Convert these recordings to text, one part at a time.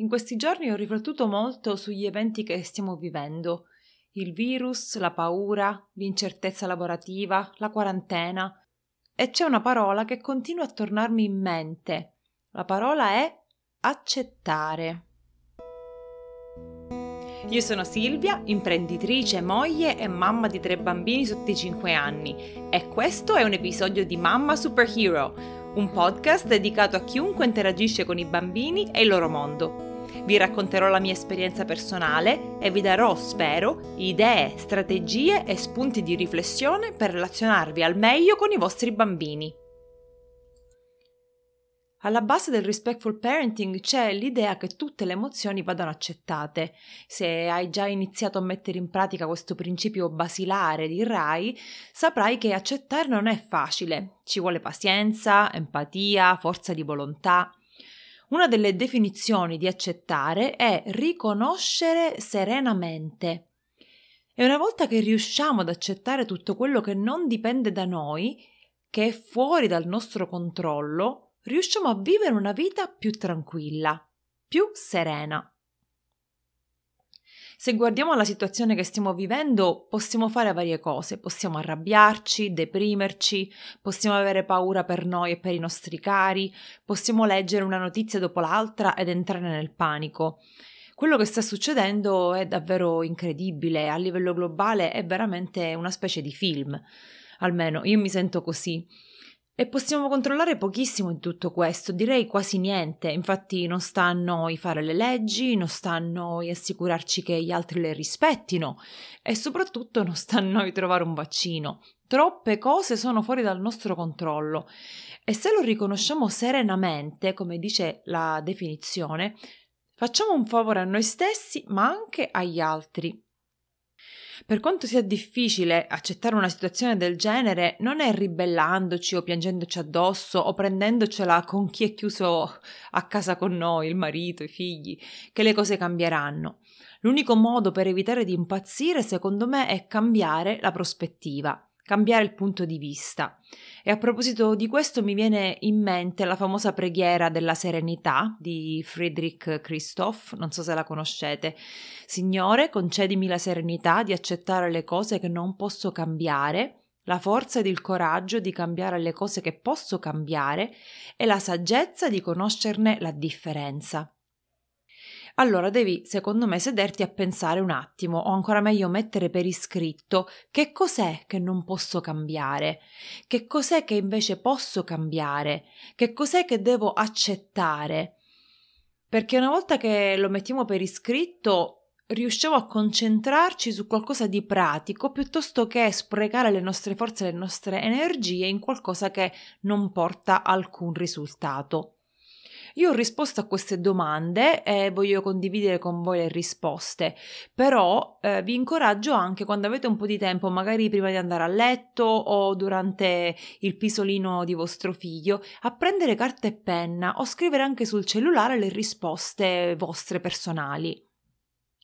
In questi giorni ho riflettuto molto sugli eventi che stiamo vivendo. Il virus, la paura, l'incertezza lavorativa, la quarantena. E c'è una parola che continua a tornarmi in mente. La parola è accettare. Io sono Silvia, imprenditrice, moglie e mamma di tre bambini sotto i 5 anni e questo è un episodio di Mamma Superhero, un podcast dedicato a chiunque interagisce con i bambini e il loro mondo. Vi racconterò la mia esperienza personale e vi darò, spero, idee, strategie e spunti di riflessione per relazionarvi al meglio con i vostri bambini. Alla base del respectful parenting c'è l'idea che tutte le emozioni vadano accettate. Se hai già iniziato a mettere in pratica questo principio basilare di RAI, saprai che accettare non è facile. Ci vuole pazienza, empatia, forza di volontà. Una delle definizioni di accettare è riconoscere serenamente. E una volta che riusciamo ad accettare tutto quello che non dipende da noi, che è fuori dal nostro controllo, riusciamo a vivere una vita più tranquilla, più serena. Se guardiamo la situazione che stiamo vivendo, possiamo fare varie cose, possiamo arrabbiarci, deprimerci, possiamo avere paura per noi e per i nostri cari, possiamo leggere una notizia dopo l'altra ed entrare nel panico. Quello che sta succedendo è davvero incredibile, a livello globale è veramente una specie di film. Almeno io mi sento così. E possiamo controllare pochissimo in tutto questo, direi quasi niente, infatti non sta a noi fare le leggi, non sta a noi assicurarci che gli altri le rispettino e soprattutto non sta a noi trovare un vaccino. Troppe cose sono fuori dal nostro controllo e se lo riconosciamo serenamente, come dice la definizione, facciamo un favore a noi stessi ma anche agli altri. Per quanto sia difficile accettare una situazione del genere, non è ribellandoci o piangendoci addosso o prendendocela con chi è chiuso a casa con noi, il marito, i figli, che le cose cambieranno. L'unico modo per evitare di impazzire, secondo me, è cambiare la prospettiva cambiare il punto di vista. E a proposito di questo mi viene in mente la famosa preghiera della serenità di Friedrich Christoph, non so se la conoscete. Signore, concedimi la serenità di accettare le cose che non posso cambiare, la forza ed il coraggio di cambiare le cose che posso cambiare e la saggezza di conoscerne la differenza allora devi, secondo me, sederti a pensare un attimo, o ancora meglio mettere per iscritto che cos'è che non posso cambiare, che cos'è che invece posso cambiare, che cos'è che devo accettare. Perché una volta che lo mettiamo per iscritto, riusciamo a concentrarci su qualcosa di pratico piuttosto che sprecare le nostre forze le nostre energie in qualcosa che non porta alcun risultato. Io ho risposto a queste domande e voglio condividere con voi le risposte, però eh, vi incoraggio anche quando avete un po' di tempo, magari prima di andare a letto o durante il pisolino di vostro figlio, a prendere carta e penna o scrivere anche sul cellulare le risposte vostre personali.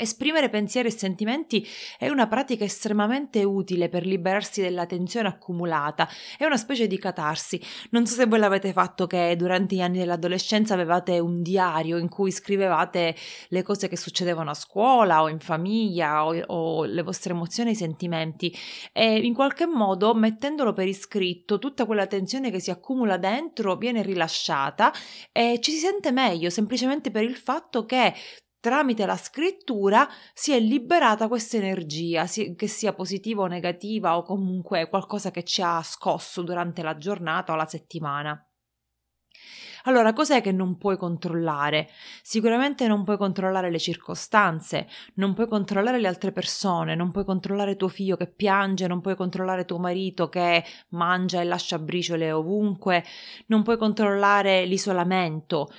Esprimere pensieri e sentimenti è una pratica estremamente utile per liberarsi della tensione accumulata, è una specie di catarsi. Non so se voi l'avete fatto che durante gli anni dell'adolescenza avevate un diario in cui scrivevate le cose che succedevano a scuola o in famiglia o, o le vostre emozioni e i sentimenti e in qualche modo mettendolo per iscritto tutta quella tensione che si accumula dentro viene rilasciata e ci si sente meglio semplicemente per il fatto che tramite la scrittura si è liberata questa energia, che sia positiva o negativa o comunque qualcosa che ci ha scosso durante la giornata o la settimana. Allora, cos'è che non puoi controllare? Sicuramente non puoi controllare le circostanze, non puoi controllare le altre persone, non puoi controllare tuo figlio che piange, non puoi controllare tuo marito che mangia e lascia briciole ovunque, non puoi controllare l'isolamento,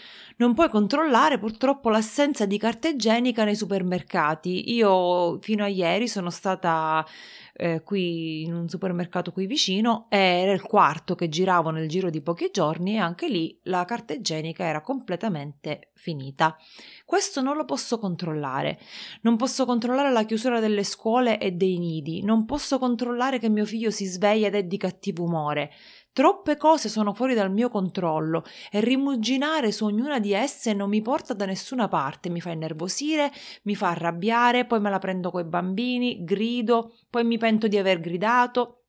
non puoi controllare purtroppo l'assenza di carta igienica nei supermercati. Io fino a ieri sono stata eh, qui in un supermercato qui vicino era il quarto che giravo nel giro di pochi giorni e anche lì la carta igienica era completamente finita. Questo non lo posso controllare. Non posso controllare la chiusura delle scuole e dei nidi, non posso controllare che mio figlio si sveglia ed è di cattivo umore. Troppe cose sono fuori dal mio controllo e rimuginare su ognuna di esse non mi porta da nessuna parte, mi fa innervosire, mi fa arrabbiare, poi me la prendo coi bambini, grido, poi mi pento di aver gridato.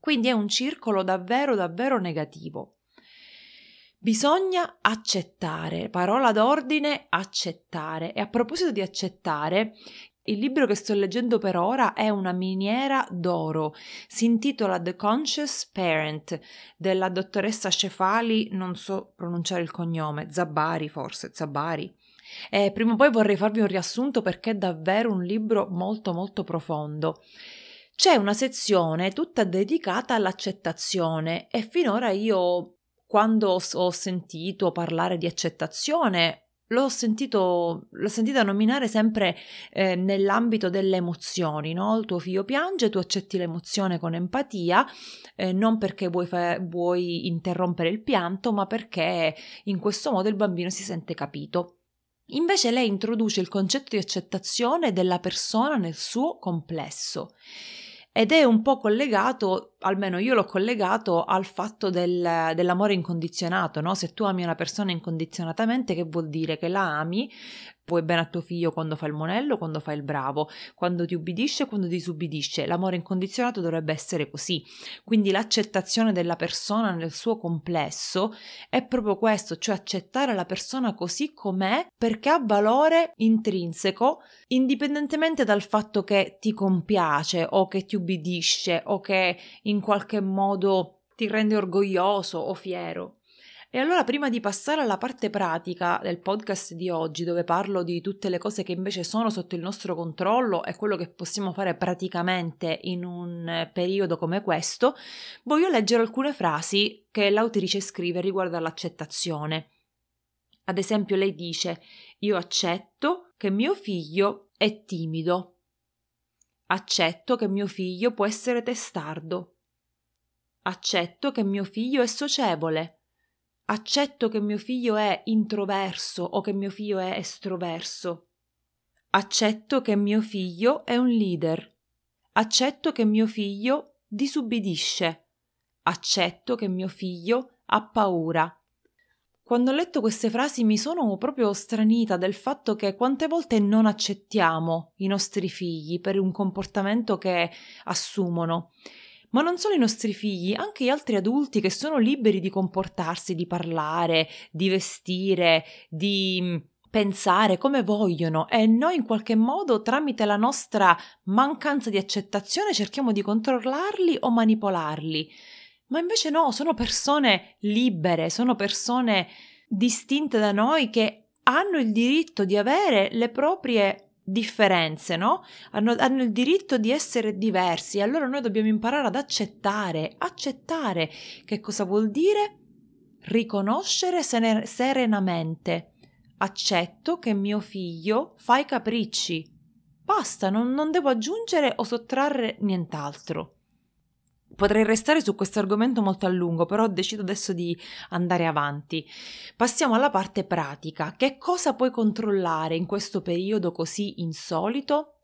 Quindi è un circolo davvero davvero negativo. Bisogna accettare, parola d'ordine, accettare. E a proposito di accettare, il libro che sto leggendo per ora è una miniera d'oro. Si intitola The Conscious Parent della dottoressa Cefali, non so pronunciare il cognome, Zabari forse, Zabari. E prima o poi vorrei farvi un riassunto perché è davvero un libro molto molto profondo. C'è una sezione tutta dedicata all'accettazione e finora io quando ho sentito parlare di accettazione, l'ho sentito, l'ho sentita nominare sempre eh, nell'ambito delle emozioni, no? Il tuo figlio piange, tu accetti l'emozione con empatia, eh, non perché vuoi, fa- vuoi interrompere il pianto, ma perché in questo modo il bambino si sente capito. Invece lei introduce il concetto di accettazione della persona nel suo complesso ed è un po' collegato, almeno io l'ho collegato al fatto del, dell'amore incondizionato, no? Se tu ami una persona incondizionatamente, che vuol dire che la ami, Vuoi bene a tuo figlio quando fa il monello, quando fa il bravo, quando ti ubbidisce, quando ti subbidisce. L'amore incondizionato dovrebbe essere così. Quindi l'accettazione della persona nel suo complesso è proprio questo, cioè accettare la persona così com'è perché ha valore intrinseco, indipendentemente dal fatto che ti compiace o che ti ubbidisce o che in qualche modo ti rende orgoglioso o fiero. E allora prima di passare alla parte pratica del podcast di oggi, dove parlo di tutte le cose che invece sono sotto il nostro controllo e quello che possiamo fare praticamente in un periodo come questo, voglio leggere alcune frasi che l'autrice scrive riguardo all'accettazione. Ad esempio lei dice io accetto che mio figlio è timido. Accetto che mio figlio può essere testardo. Accetto che mio figlio è socievole accetto che mio figlio è introverso o che mio figlio è estroverso. Accetto che mio figlio è un leader. Accetto che mio figlio disubbidisce. Accetto che mio figlio ha paura. Quando ho letto queste frasi mi sono proprio stranita del fatto che quante volte non accettiamo i nostri figli per un comportamento che assumono ma non solo i nostri figli, anche gli altri adulti che sono liberi di comportarsi, di parlare, di vestire, di mm, pensare come vogliono e noi in qualche modo tramite la nostra mancanza di accettazione cerchiamo di controllarli o manipolarli. Ma invece no, sono persone libere, sono persone distinte da noi che hanno il diritto di avere le proprie differenze, no? Hanno, hanno, il diritto di essere diversi, allora noi dobbiamo imparare ad accettare, accettare che cosa vuol dire riconoscere serenamente. Accetto che mio figlio fa i capricci. Basta, non, non devo aggiungere o sottrarre nient'altro. Potrei restare su questo argomento molto a lungo, però decido adesso di andare avanti. Passiamo alla parte pratica. Che cosa puoi controllare in questo periodo così insolito?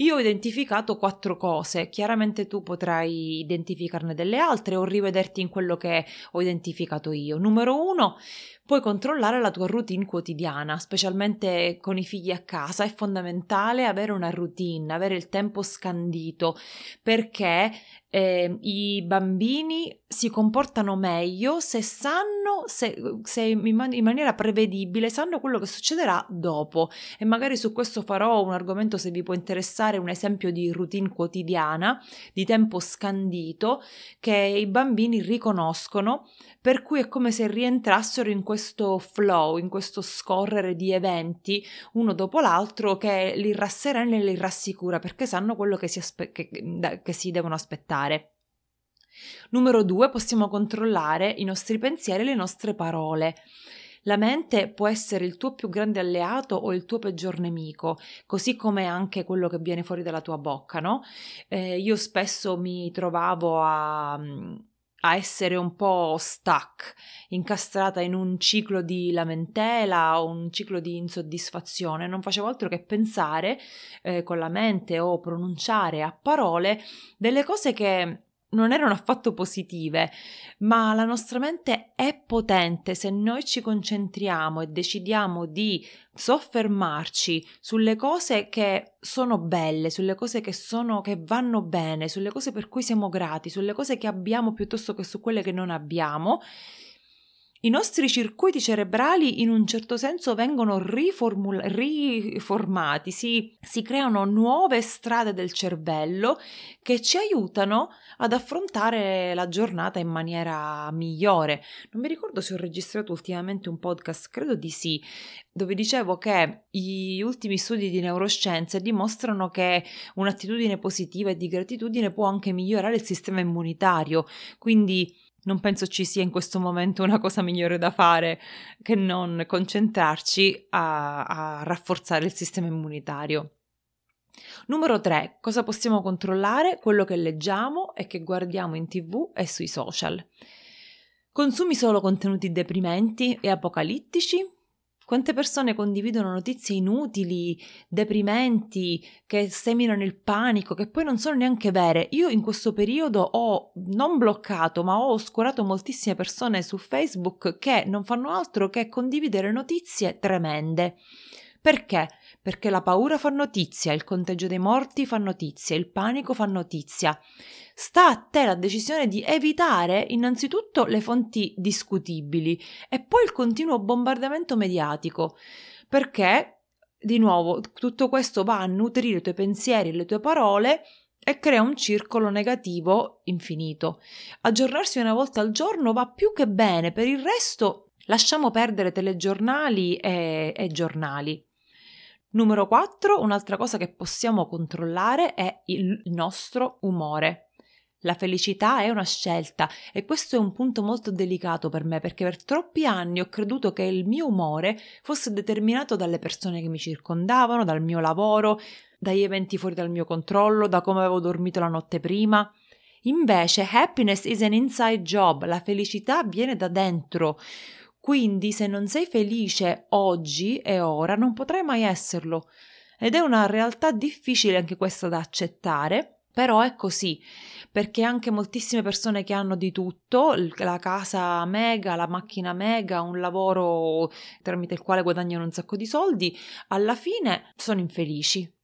Io ho identificato quattro cose, chiaramente tu potrai identificarne delle altre o rivederti in quello che ho identificato io. Numero uno, puoi controllare la tua routine quotidiana, specialmente con i figli a casa. È fondamentale avere una routine, avere il tempo scandito, perché eh, i bambini si comportano meglio se sanno, se, se in, man- in, maniera prevedibile, sanno quello che succederà dopo. E magari su questo farò un argomento se vi può interessare, un esempio di routine quotidiana, di tempo scandito, che i bambini riconoscono, per cui è come se rientrassero in questo flow, in questo scorrere di eventi uno dopo l'altro che li rasserena e li rassicura perché sanno quello che si, aspe- che, che si devono aspettare. Numero due, possiamo controllare i nostri pensieri e le nostre parole. La mente può essere il tuo più grande alleato o il tuo peggior nemico, così come anche quello che viene fuori dalla tua bocca, no? Eh, io spesso mi trovavo a, a essere un po' stuck, incastrata in un ciclo di lamentela o un ciclo di insoddisfazione. Non facevo altro che pensare eh, con la mente o pronunciare a parole delle cose che non erano affatto positive, ma la nostra mente è potente se noi ci concentriamo e decidiamo di soffermarci sulle cose che sono belle, sulle cose che sono che vanno bene, sulle cose per cui siamo grati, sulle cose che abbiamo piuttosto che su quelle che non abbiamo i nostri circuiti cerebrali in un certo senso vengono riformul- riformati, si, si creano nuove strade del cervello che ci aiutano ad affrontare la giornata in maniera migliore. Non mi ricordo se ho registrato ultimamente un podcast, credo di sì, dove dicevo che gli ultimi studi di neuroscienze dimostrano che un'attitudine positiva e di gratitudine può anche migliorare il sistema immunitario, quindi non penso ci sia in questo momento una cosa migliore da fare che non concentrarci a, a rafforzare il sistema immunitario. Numero 3. Cosa possiamo controllare? Quello che leggiamo e che guardiamo in tv e sui social. Consumi solo contenuti deprimenti e apocalittici? Quante persone condividono notizie inutili, deprimenti, che seminano il panico, che poi non sono neanche vere. Io in questo periodo ho non bloccato, ma ho oscurato moltissime persone su Facebook che non fanno altro che condividere notizie tremende. Perché? Perché la paura fa notizia, il conteggio dei morti fa notizia, il panico fa notizia. Sta a te la decisione di evitare innanzitutto le fonti discutibili e poi il continuo bombardamento mediatico. Perché, di nuovo, tutto questo va a nutrire i tuoi pensieri e le tue parole e crea un circolo negativo infinito. Aggiornarsi una volta al giorno va più che bene, per il resto lasciamo perdere telegiornali e, e giornali. Numero 4, un'altra cosa che possiamo controllare è il nostro umore. La felicità è una scelta e questo è un punto molto delicato per me perché per troppi anni ho creduto che il mio umore fosse determinato dalle persone che mi circondavano, dal mio lavoro, dagli eventi fuori dal mio controllo, da come avevo dormito la notte prima. Invece, happiness is an inside job, la felicità viene da dentro. Quindi se non sei felice oggi e ora non potrai mai esserlo. Ed è una realtà difficile anche questa da accettare, però è così, perché anche moltissime persone che hanno di tutto, la casa mega, la macchina mega, un lavoro tramite il quale guadagnano un sacco di soldi, alla fine sono infelici.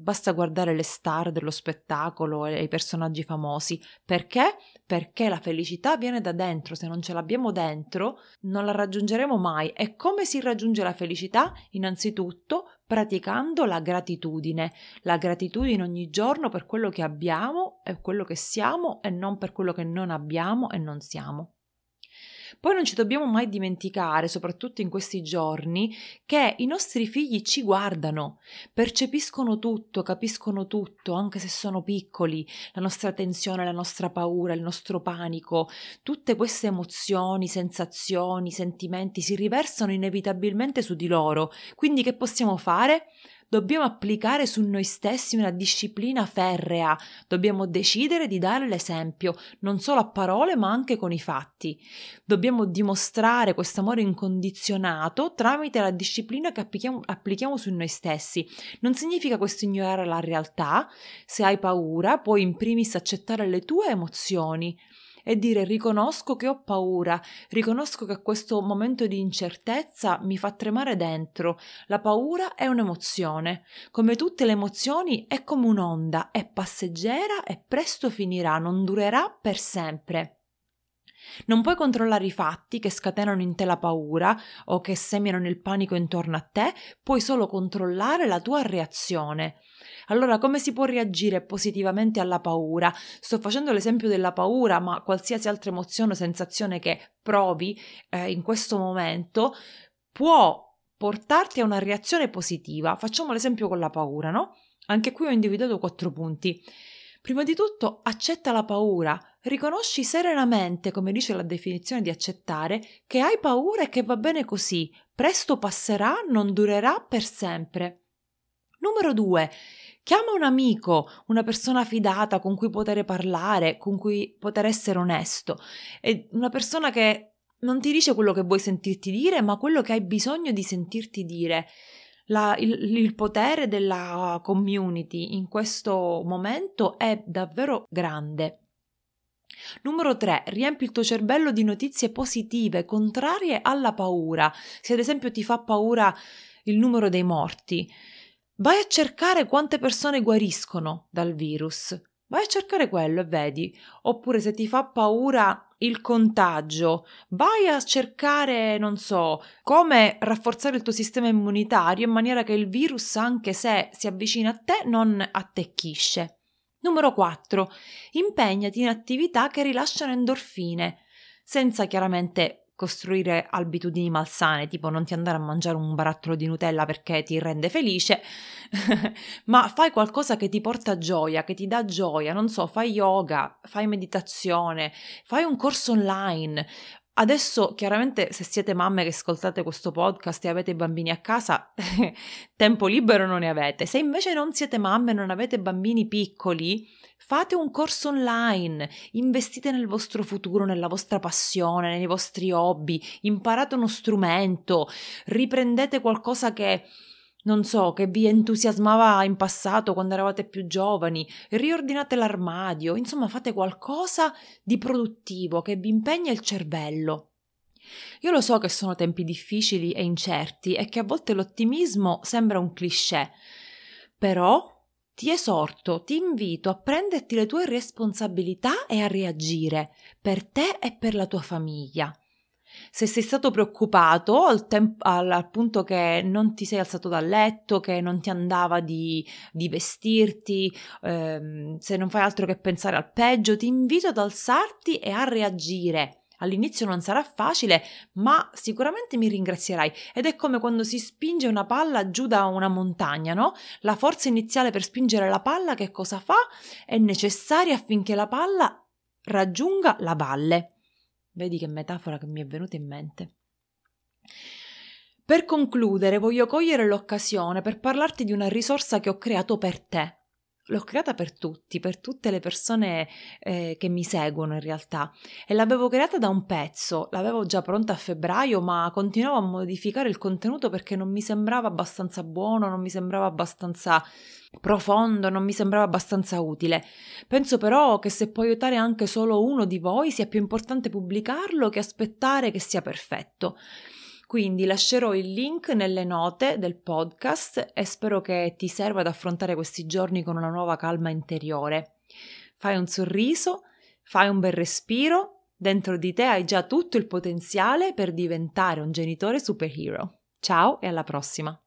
Basta guardare le star dello spettacolo e i personaggi famosi. Perché? Perché la felicità viene da dentro. Se non ce l'abbiamo dentro, non la raggiungeremo mai. E come si raggiunge la felicità? Innanzitutto praticando la gratitudine. La gratitudine ogni giorno per quello che abbiamo e quello che siamo e non per quello che non abbiamo e non siamo. Poi non ci dobbiamo mai dimenticare, soprattutto in questi giorni, che i nostri figli ci guardano, percepiscono tutto, capiscono tutto, anche se sono piccoli, la nostra tensione, la nostra paura, il nostro panico, tutte queste emozioni, sensazioni, sentimenti si riversano inevitabilmente su di loro. Quindi che possiamo fare? Dobbiamo applicare su noi stessi una disciplina ferrea, dobbiamo decidere di dare l'esempio, non solo a parole ma anche con i fatti. Dobbiamo dimostrare questo amore incondizionato tramite la disciplina che applichiamo, applichiamo su noi stessi. Non significa questo ignorare la realtà, se hai paura puoi in primis accettare le tue emozioni, e dire riconosco che ho paura, riconosco che questo momento di incertezza mi fa tremare dentro. La paura è un'emozione. Come tutte le emozioni è come un'onda, è passeggera e presto finirà, non durerà per sempre. Non puoi controllare i fatti che scatenano in te la paura o che seminano il panico intorno a te, puoi solo controllare la tua reazione. Allora, come si può reagire positivamente alla paura? Sto facendo l'esempio della paura, ma qualsiasi altra emozione o sensazione che provi eh, in questo momento può portarti a una reazione positiva. Facciamo l'esempio con la paura, no? Anche qui ho individuato quattro punti. Prima di tutto, accetta la paura, riconosci serenamente, come dice la definizione di accettare, che hai paura e che va bene così, presto passerà, non durerà per sempre. Numero 2. Chiama un amico, una persona fidata con cui poter parlare, con cui poter essere onesto, e una persona che non ti dice quello che vuoi sentirti dire, ma quello che hai bisogno di sentirti dire. La, il, il, potere della community in questo momento è davvero grande. Numero 3. Riempi il tuo cervello di notizie positive, contrarie alla paura. Se ad esempio ti fa paura il numero dei morti, vai a cercare quante persone guariscono dal virus. Vai a cercare quello e vedi. Oppure se ti fa paura il contagio, vai a cercare, non so, come rafforzare il tuo sistema immunitario in maniera che il virus, anche se si avvicina a te, non attecchisce. Numero 4. Impegnati in attività che rilasciano endorfine, senza chiaramente costruire abitudini malsane, tipo non ti andare a mangiare un barattolo di Nutella perché ti rende felice, ma fai qualcosa che ti porta gioia, che ti dà gioia, non so, fai yoga, fai meditazione, fai un corso online. Adesso, chiaramente, se siete mamme che ascoltate questo podcast e avete bambini a casa, tempo libero non ne avete. Se invece non siete mamme e non avete bambini piccoli, Fate un corso online, investite nel vostro futuro, nella vostra passione, nei vostri hobby, imparate uno strumento, riprendete qualcosa che non so, che vi entusiasmava in passato quando eravate più giovani, riordinate l'armadio, insomma fate qualcosa di produttivo che vi impegna il cervello. Io lo so che sono tempi difficili e incerti e che a volte l'ottimismo sembra un cliché, però ti esorto, ti invito a prenderti le tue responsabilità e a reagire per te e per la tua famiglia. Se sei stato preoccupato al, temp- al, punto che non ti sei alzato dal letto, che non ti andava di, di vestirti, ehm, se non fai altro che pensare al peggio, ti invito ad alzarti e a reagire All'inizio non sarà facile, ma sicuramente mi ringrazierai. Ed è come quando si spinge una palla giù da una montagna, no? La forza iniziale per spingere la palla che cosa fa? È necessaria affinché la palla raggiunga la valle. Vedi che metafora che mi è venuta in mente. Per concludere, voglio cogliere l'occasione per parlarti di una risorsa che ho creato per te l'ho creata per tutti, per tutte le persone eh, che mi seguono in realtà e l'avevo creata da un pezzo, l'avevo già pronta a febbraio ma continuavo a modificare il contenuto perché non mi sembrava abbastanza buono, non mi sembrava abbastanza profondo, non mi sembrava abbastanza utile. Penso però che se può aiutare anche solo uno di voi sia più importante pubblicarlo che aspettare che sia perfetto. Quindi lascerò il link nelle note del podcast e spero che ti serva ad affrontare questi giorni con una nuova calma interiore. Fai un sorriso, fai un bel respiro, dentro di te hai già tutto il potenziale per diventare un genitore superhero. Ciao e alla prossima!